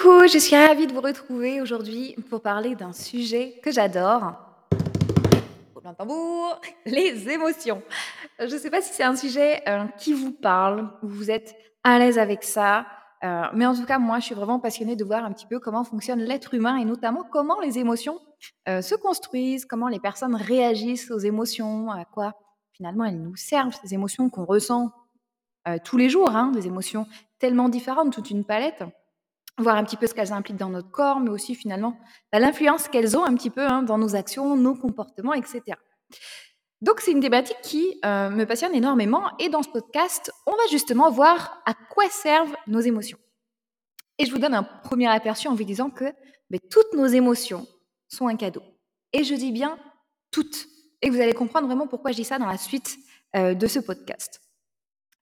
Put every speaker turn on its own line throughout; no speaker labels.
Coucou, je suis ravie de vous retrouver aujourd'hui pour parler d'un sujet que j'adore. De tambour, les émotions. Je ne sais pas si c'est un sujet euh, qui vous parle, ou vous êtes à l'aise avec ça, euh, mais en tout cas, moi, je suis vraiment passionnée de voir un petit peu comment fonctionne l'être humain et notamment comment les émotions euh, se construisent, comment les personnes réagissent aux émotions, à quoi finalement elles nous servent, ces émotions qu'on ressent tous les jours, hein, des émotions tellement différentes, toute une palette voir un petit peu ce qu'elles impliquent dans notre corps, mais aussi finalement bah, l'influence qu'elles ont un petit peu hein, dans nos actions, nos comportements, etc. Donc c'est une thématique qui euh, me passionne énormément et dans ce podcast, on va justement voir à quoi servent nos émotions. Et je vous donne un premier aperçu en vous disant que mais toutes nos émotions sont un cadeau. Et je dis bien toutes. Et vous allez comprendre vraiment pourquoi je dis ça dans la suite euh, de ce podcast.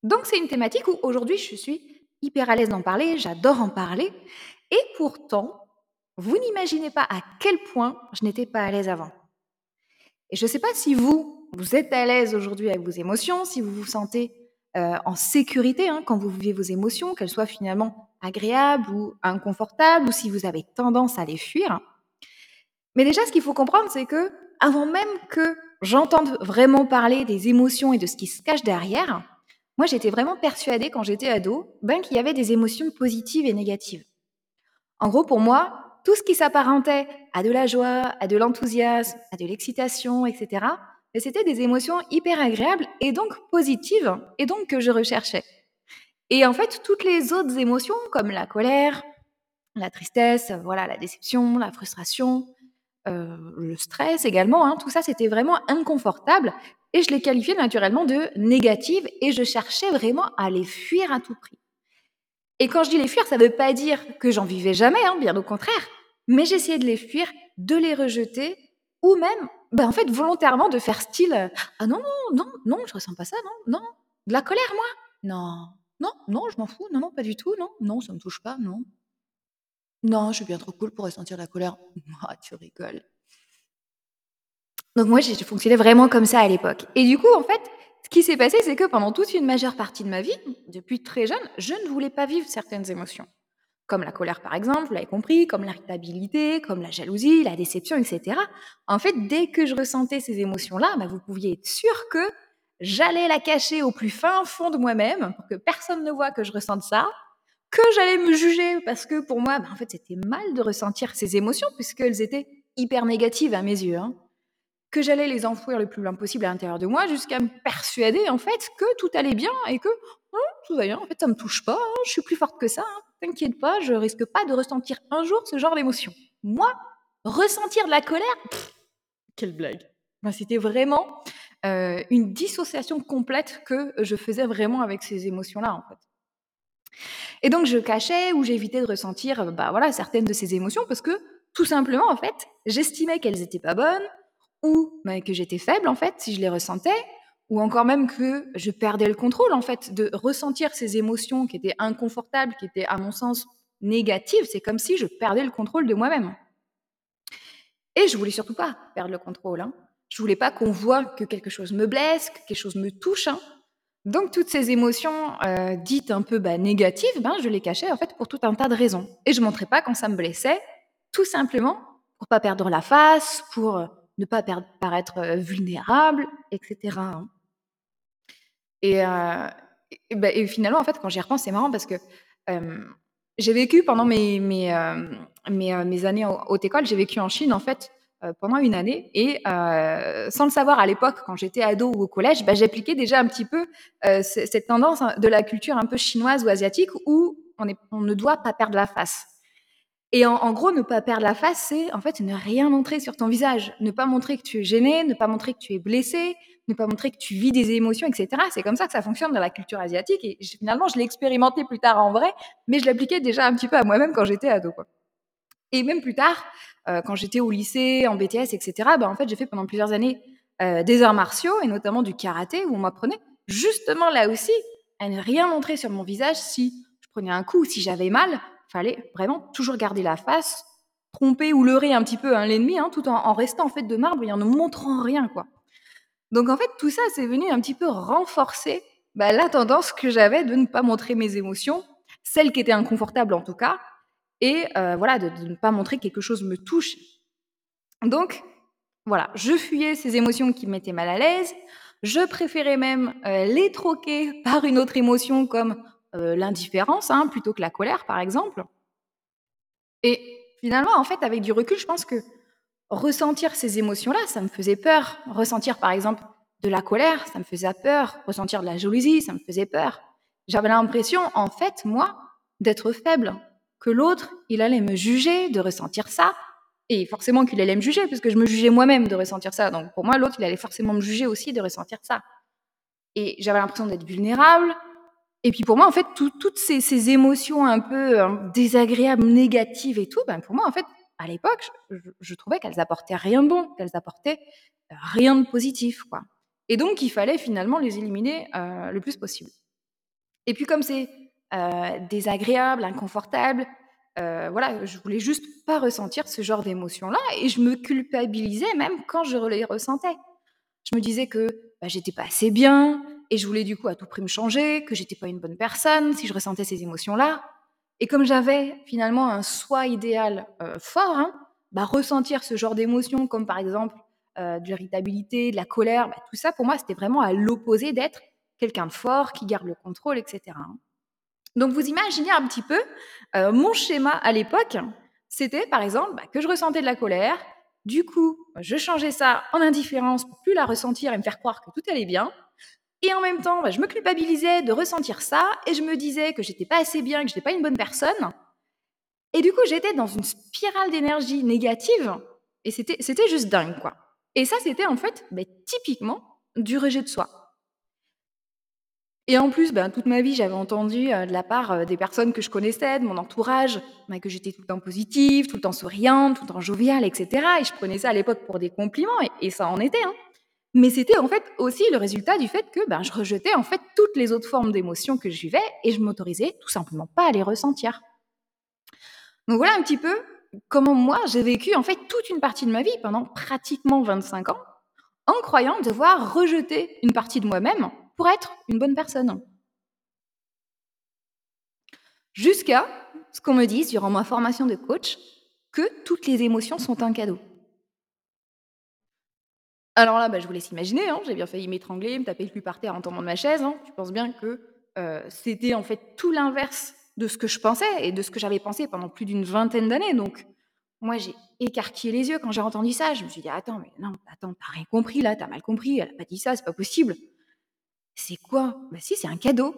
Donc c'est une thématique où aujourd'hui je suis hyper à l'aise d'en parler, j'adore en parler. Et pourtant, vous n'imaginez pas à quel point je n'étais pas à l'aise avant. Et je ne sais pas si vous, vous êtes à l'aise aujourd'hui avec vos émotions, si vous vous sentez euh, en sécurité hein, quand vous vivez vos émotions, qu'elles soient finalement agréables ou inconfortables, ou si vous avez tendance à les fuir. Mais déjà, ce qu'il faut comprendre, c'est que avant même que j'entende vraiment parler des émotions et de ce qui se cache derrière, moi, j'étais vraiment persuadée quand j'étais ado ben, qu'il y avait des émotions positives et négatives. En gros, pour moi, tout ce qui s'apparentait à de la joie, à de l'enthousiasme, à de l'excitation, etc., ben, c'était des émotions hyper agréables et donc positives, et donc que je recherchais. Et en fait, toutes les autres émotions, comme la colère, la tristesse, voilà, la déception, la frustration, euh, le stress également, hein, tout ça, c'était vraiment inconfortable et je les qualifiais naturellement de négatives et je cherchais vraiment à les fuir à tout prix. Et quand je dis les fuir, ça ne veut pas dire que j'en vivais jamais, hein, bien au contraire, mais j'essayais de les fuir, de les rejeter ou même, ben en fait, volontairement de faire style Ah non, non, non, non, je ressens pas ça, non, non. De la colère, moi Non, non, non, je m'en fous, non, non, pas du tout, non, non, ça me touche pas, non. Non, je suis bien trop cool pour ressentir la colère. Tu rigoles. Donc moi, j'ai fonctionné vraiment comme ça à l'époque. Et du coup, en fait, ce qui s'est passé, c'est que pendant toute une majeure partie de ma vie, depuis très jeune, je ne voulais pas vivre certaines émotions. Comme la colère, par exemple, vous l'avez compris, comme l'irritabilité, comme la jalousie, la déception, etc. En fait, dès que je ressentais ces émotions-là, bah, vous pouviez être sûr que j'allais la cacher au plus fin fond de moi-même pour que personne ne voit que je ressente ça, que j'allais me juger parce que pour moi, bah, en fait, c'était mal de ressentir ces émotions puisqu'elles étaient hyper négatives à mes yeux. Hein que j'allais les enfouir le plus loin possible à l'intérieur de moi jusqu'à me persuader en fait que tout allait bien et que oh, tout va bien, en fait ça me touche pas, hein, je suis plus forte que ça, hein, t'inquiète pas, je risque pas de ressentir un jour ce genre d'émotion. Moi, ressentir de la colère, quelle blague. Ben, C'était vraiment euh, une dissociation complète que je faisais vraiment avec ces émotions-là en fait. Et donc je cachais ou j'évitais de ressentir bah, voilà, certaines de ces émotions parce que tout simplement en fait, j'estimais qu'elles étaient pas bonnes, ou bah, que j'étais faible en fait, si je les ressentais, ou encore même que je perdais le contrôle en fait de ressentir ces émotions qui étaient inconfortables, qui étaient à mon sens négatives. C'est comme si je perdais le contrôle de moi-même. Et je voulais surtout pas perdre le contrôle. Hein. Je voulais pas qu'on voit que quelque chose me blesse, que quelque chose me touche. Hein. Donc toutes ces émotions euh, dites un peu bah, négatives, ben, je les cachais en fait pour tout un tas de raisons. Et je montrais pas quand ça me blessait, tout simplement pour pas perdre la face, pour ne pas paraître vulnérable, etc. Hein. Et, bah, et, finalement, en fait, quand j'y repense, c'est marrant parce que j'ai vécu pendant mes, mes, années haute école, j'ai vécu en Chine, en fait, pendant une année. Et sans le savoir à l'époque, quand j'étais ado ou au collège, bah, j'appliquais déjà un petit peu cette tendance hein, de la culture un peu chinoise ou asiatique où on ne doit pas perdre la face. Et en, gros, ne pas perdre la face, c'est en fait ne rien montrer sur ton visage. Ne pas montrer que tu es gêné, ne pas montrer que tu es blessé, ne pas montrer que tu vis des émotions, etc. C'est comme ça que ça fonctionne dans la culture asiatique. Et finalement, je l'ai expérimenté plus tard en vrai, mais je l'appliquais déjà un petit peu à moi-même quand j'étais ado. Quoi. Et même plus tard, euh, quand j'étais au lycée, en BTS, etc., ben, en fait, j'ai fait pendant plusieurs années euh, des arts martiaux, et notamment du karaté, où on m'apprenait justement là aussi à ne rien montrer sur mon visage si je prenais un coup, si j'avais mal, fallait vraiment toujours garder la face, tromper ou leurrer un petit peu hein, l'ennemi, hein, tout en, restant en fait de marbre et en ne montrant rien, quoi. Donc en fait, tout ça, c'est venu un petit peu renforcer bah, la tendance que j'avais de ne pas montrer mes émotions, celles qui étaient inconfortables en tout cas, et heu, voilà, de ne pas montrer que quelque chose me touche. Donc voilà, je fuyais ces émotions qui me mettaient mal à l'aise. Je préférais même, heu, les troquer par une autre émotion comme, heu, l'indifférence, hein, plutôt que la colère, par exemple. Et finalement, en fait, avec du recul, je pense que ressentir ces émotions-là, ça me faisait peur. Ressentir, par exemple, de la colère, ça me faisait peur. Ressentir de la jalousie, ça me faisait peur. J'avais l'impression, en fait, moi, d'être faible, que l'autre, il allait me juger de ressentir ça. Et forcément qu'il allait me juger, puisque je me jugeais moi-même de ressentir ça. Donc pour moi, l'autre, il allait forcément me juger aussi de ressentir ça. Et j'avais l'impression d'être vulnérable. Et puis pour moi, en fait, tout- toutes ces, émotions un peu euh, désagréables, négatives et tout, ben pour moi, en fait, à l'époque, je, trouvais qu'elles apportaient rien de bon, qu'elles apportaient euh, rien de positif, quoi. Et donc, il fallait finalement les éliminer euh, le plus possible. Et puis comme c'est désagréable, inconfortable, euh, voilà, je voulais juste pas ressentir ce genre d'émotions-là et je me culpabilisais même quand je les ressentais. Je me disais que bah, j'étais pas assez bien et je voulais du coup à tout prix me changer, que j'étais pas une bonne personne si je ressentais ces émotions-là. Et comme j'avais finalement un soi idéal euh, fort, hein, bah, ressentir ce genre d'émotions comme par exemple euh, de l'irritabilité, de la colère, bah, tout ça pour moi c'était vraiment à l'opposé d'être quelqu'un de fort qui garde le contrôle, etc. hein. Donc vous imaginez un petit peu euh, mon schéma à l'époque, c'était par exemple bah, que je ressentais de la colère, du coup je changeais ça en indifférence pour plus la ressentir et me faire croire que tout allait bien, et en même temps bah, je me culpabilisais de ressentir ça et je me disais que j'étais pas assez bien, que j'étais pas une bonne personne, et du coup j'étais dans une spirale d'énergie négative et c'était juste dingue quoi. Et ça c'était en fait bah, typiquement du rejet de soi. Et en plus, ben, toute ma vie, j'avais entendu, heu, de la part, heu, des personnes que je connaissais, de mon entourage, bah, que j'étais tout le temps positive, tout le temps souriante, tout le temps joviale et cetera et je prenais ça à l'époque pour des compliments et et ça en était, hein. Mais c'était en fait aussi le résultat du fait que, ben, je rejetais en fait toutes les autres formes d'émotions que je vivais et je m'autorisais tout simplement pas à les ressentir. Donc voilà un petit peu comment moi j'ai vécu en fait toute une partie de ma vie pendant pratiquement 25 ans, en croyant devoir rejeter une partie de moi-même pour être une bonne personne. Jusqu'à ce qu'on me dise durant ma formation de coach que toutes les émotions sont un cadeau. Alors là, bah, je vous laisse imaginer, hein, j'ai bien failli m'étrangler, me taper le cul par terre en tombant de ma chaise. hein. Je pense bien que euh, c'était en fait tout l'inverse de ce que je pensais et de ce que j'avais pensé pendant plus d'une vingtaine d'années. Donc, moi, j'ai écarquillé les yeux quand j'ai entendu ça. Je me suis dit, attends, mais non, attends, t'as rien compris là, t'as mal compris, elle a pas dit ça, c'est pas possible. C'est quoi? Bah si, c'est un cadeau.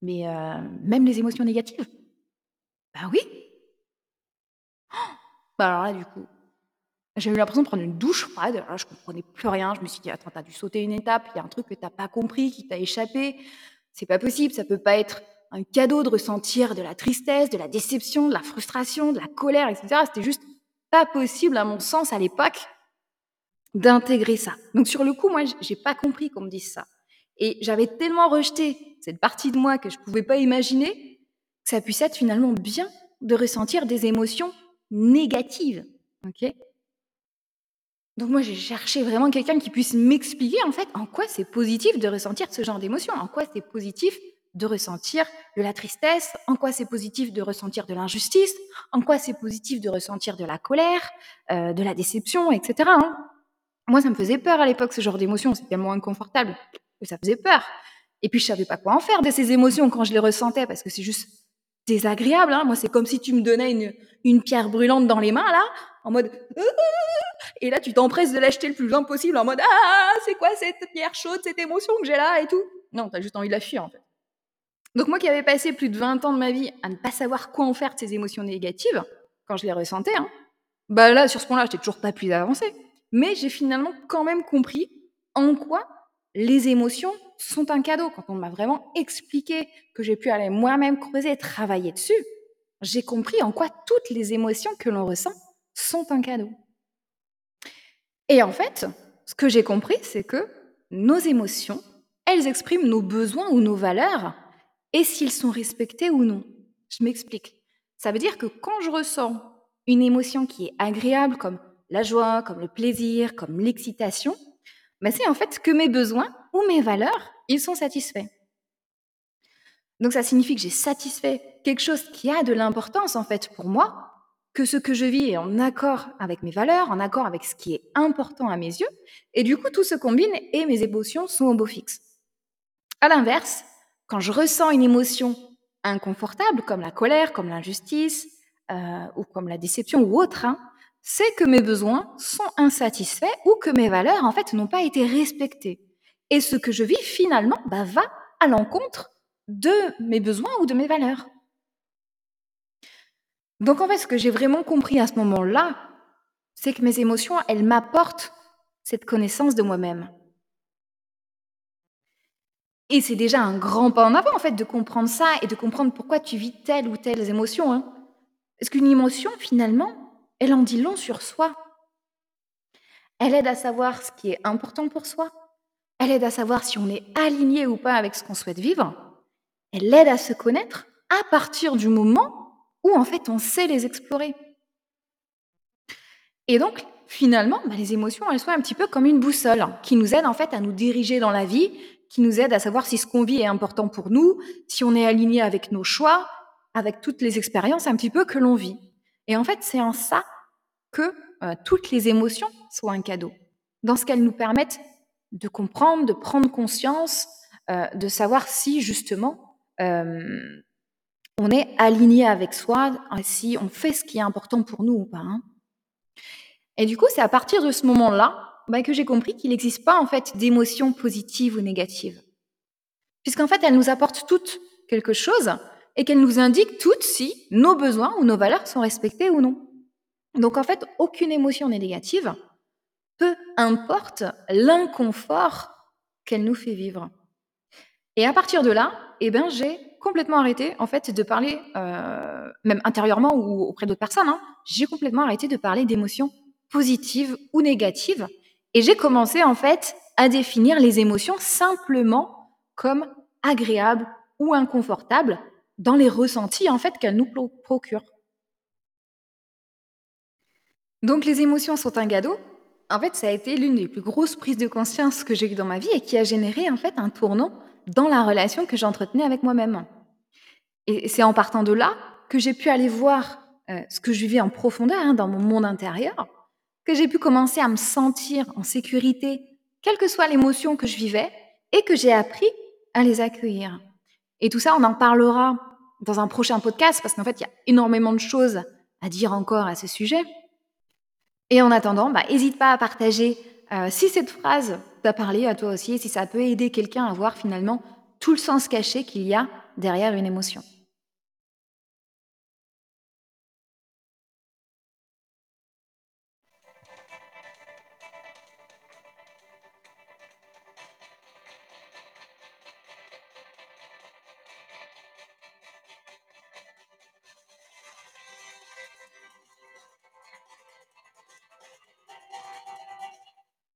Mais euh, même les émotions négatives Bah oui Bah alors là, du coup, j'ai eu l'impression de prendre une douche froide. Alors là, je comprenais plus rien. Je me suis dit: «Attends, tu as dû sauter une étape. Il y a un truc que tu as pas compris, qui t'a échappé. C'est pas possible. Ça peut pas être un cadeau de ressentir de la tristesse, de la déception, de la frustration, de la colère et cetera». C'était juste pas possible, à mon sens, à l'époque, d'intégrer ça. Donc sur le coup, moi, j'ai pas compris qu'on me dise ça et j'avais tellement rejeté cette partie de moi que je pouvais pas imaginer que ça puisse être finalement bien de ressentir des émotions négatives, OK? Donc moi, j'ai cherché vraiment quelqu'un qui puisse m'expliquer, en fait, en quoi c'est positif de ressentir ce genre d'émotion, en quoi c'est positif de ressentir de la tristesse, en quoi c'est positif de ressentir de l'injustice, en quoi c'est positif de ressentir de la colère, heu, de la déception et cetera, hein. Moi, ça me faisait peur à l'époque, ce genre d'émotions, c'est tellement inconfortable que ça faisait peur et puis je savais pas quoi en faire de ces émotions quand je les ressentais parce que c'est juste désagréable, hein. Moi, c'est comme si tu me donnais une une pierre brûlante dans les mains là, en mode: et là, tu t'empresses de l'acheter le plus loin possible en mode Ah, c'est quoi cette pierre chaude, cette émotion que j'ai là et tout Non, t'as juste envie de la fuir en fait. Donc, moi qui avais passé plus de 20 ans de ma vie à ne pas savoir quoi en faire de ces émotions négatives, quand je les ressentais, hein, bah là, sur ce point-là, j'étais toujours pas plus avancée. Mais j'ai finalement quand même compris en quoi les émotions sont un cadeau. Quand on m'a vraiment expliqué que j'ai pu aller moi-même creuser et travailler dessus, j'ai compris en quoi toutes les émotions que l'on ressent sont un cadeau. Et en fait, ce que j'ai compris, c'est que nos émotions, elles expriment nos besoins ou nos valeurs et s'ils sont respectés ou non. Je m'explique. Ça veut dire que quand je ressens une émotion qui est agréable, comme la joie, comme le plaisir, comme l'excitation, ben c'est en fait que mes besoins ou mes valeurs, ils sont satisfaits. Donc ça signifie que j'ai satisfait quelque chose qui a de l'importance en fait pour moi, que ce que je vis est en accord avec mes valeurs, en accord avec ce qui est important à mes yeux, et du coup tout se combine et mes émotions sont au beau fixe. À l'inverse, quand je ressens une émotion inconfortable comme la colère, comme l'injustice, euh, ou comme la déception ou autre, hein, c'est que mes besoins sont insatisfaits ou que mes valeurs en fait n'ont pas été respectées. Et ce que je vis finalement bah, va à l'encontre de mes besoins ou de mes valeurs. Donc en fait, ce que j'ai vraiment compris à ce moment-là, c'est que mes émotions, elles m'apportent cette connaissance de moi-même. Et c'est déjà un grand pas en avant en fait de comprendre ça et de comprendre pourquoi tu vis telle ou telle émotion. Hein. Parce qu'une émotion, finalement, elle en dit long sur soi. Elle aide à savoir ce qui est important pour soi. Elle aide à savoir si on est aligné ou pas avec ce qu'on souhaite vivre. Elle aide à se connaître à partir du moment où en fait on sait les explorer. Et donc finalement, bah, les émotions, elles sont un petit peu comme une boussole qui nous aide en fait à nous diriger dans la vie, qui nous aide à savoir si ce qu'on vit est important pour nous, si on est aligné avec nos choix, avec toutes les expériences un petit peu que l'on vit. Et en fait, c'est en ça que euh, toutes les émotions sont un cadeau, dans ce qu'elles nous permettent de comprendre, de prendre conscience, euh, de savoir si justement euh, on est aligné avec soi, si on fait ce qui est important pour nous ou pas. Hein. Et du coup, c'est à partir de ce moment-là bah, que j'ai compris qu'il n'existe pas en fait d'émotions positives ou négatives, puisqu'en fait elles nous apportent toutes quelque chose et qu'elles nous indiquent toutes si nos besoins ou nos valeurs sont respectés ou non. Donc en fait, aucune émotion n'est négative, peu importe l'inconfort qu'elle nous fait vivre. Et à partir de là, eh ben, j'ai complètement arrêté en fait de parler, euh, même intérieurement ou auprès d'autres personnes, hein, j'ai complètement arrêté de parler d'émotions positives ou négatives. Et j'ai commencé en fait à définir les émotions simplement comme agréables ou inconfortables dans les ressentis en fait qu'elles nous procurent. Donc les émotions sont un cadeau. En fait, ça a été l'une des plus grosses prises de conscience que j'ai eues dans ma vie et qui a généré en fait un tournant dans la relation que j'entretenais avec moi-même. Et c'est en partant de là que j'ai pu aller voir euh, ce que je vivais en profondeur hein, dans mon monde intérieur, que j'ai pu commencer à me sentir en sécurité, quelle que soit l'émotion que je vivais, et que j'ai appris à les accueillir. Et tout ça, on en parlera dans un prochain podcast parce qu'en fait, il y a énormément de choses à dire encore à ce sujet. Et en attendant, bah, n'hésite pas à partager euh, si cette phrase t'a parlé à toi aussi si ça peut aider quelqu'un à voir finalement tout le sens caché qu'il y a derrière une émotion.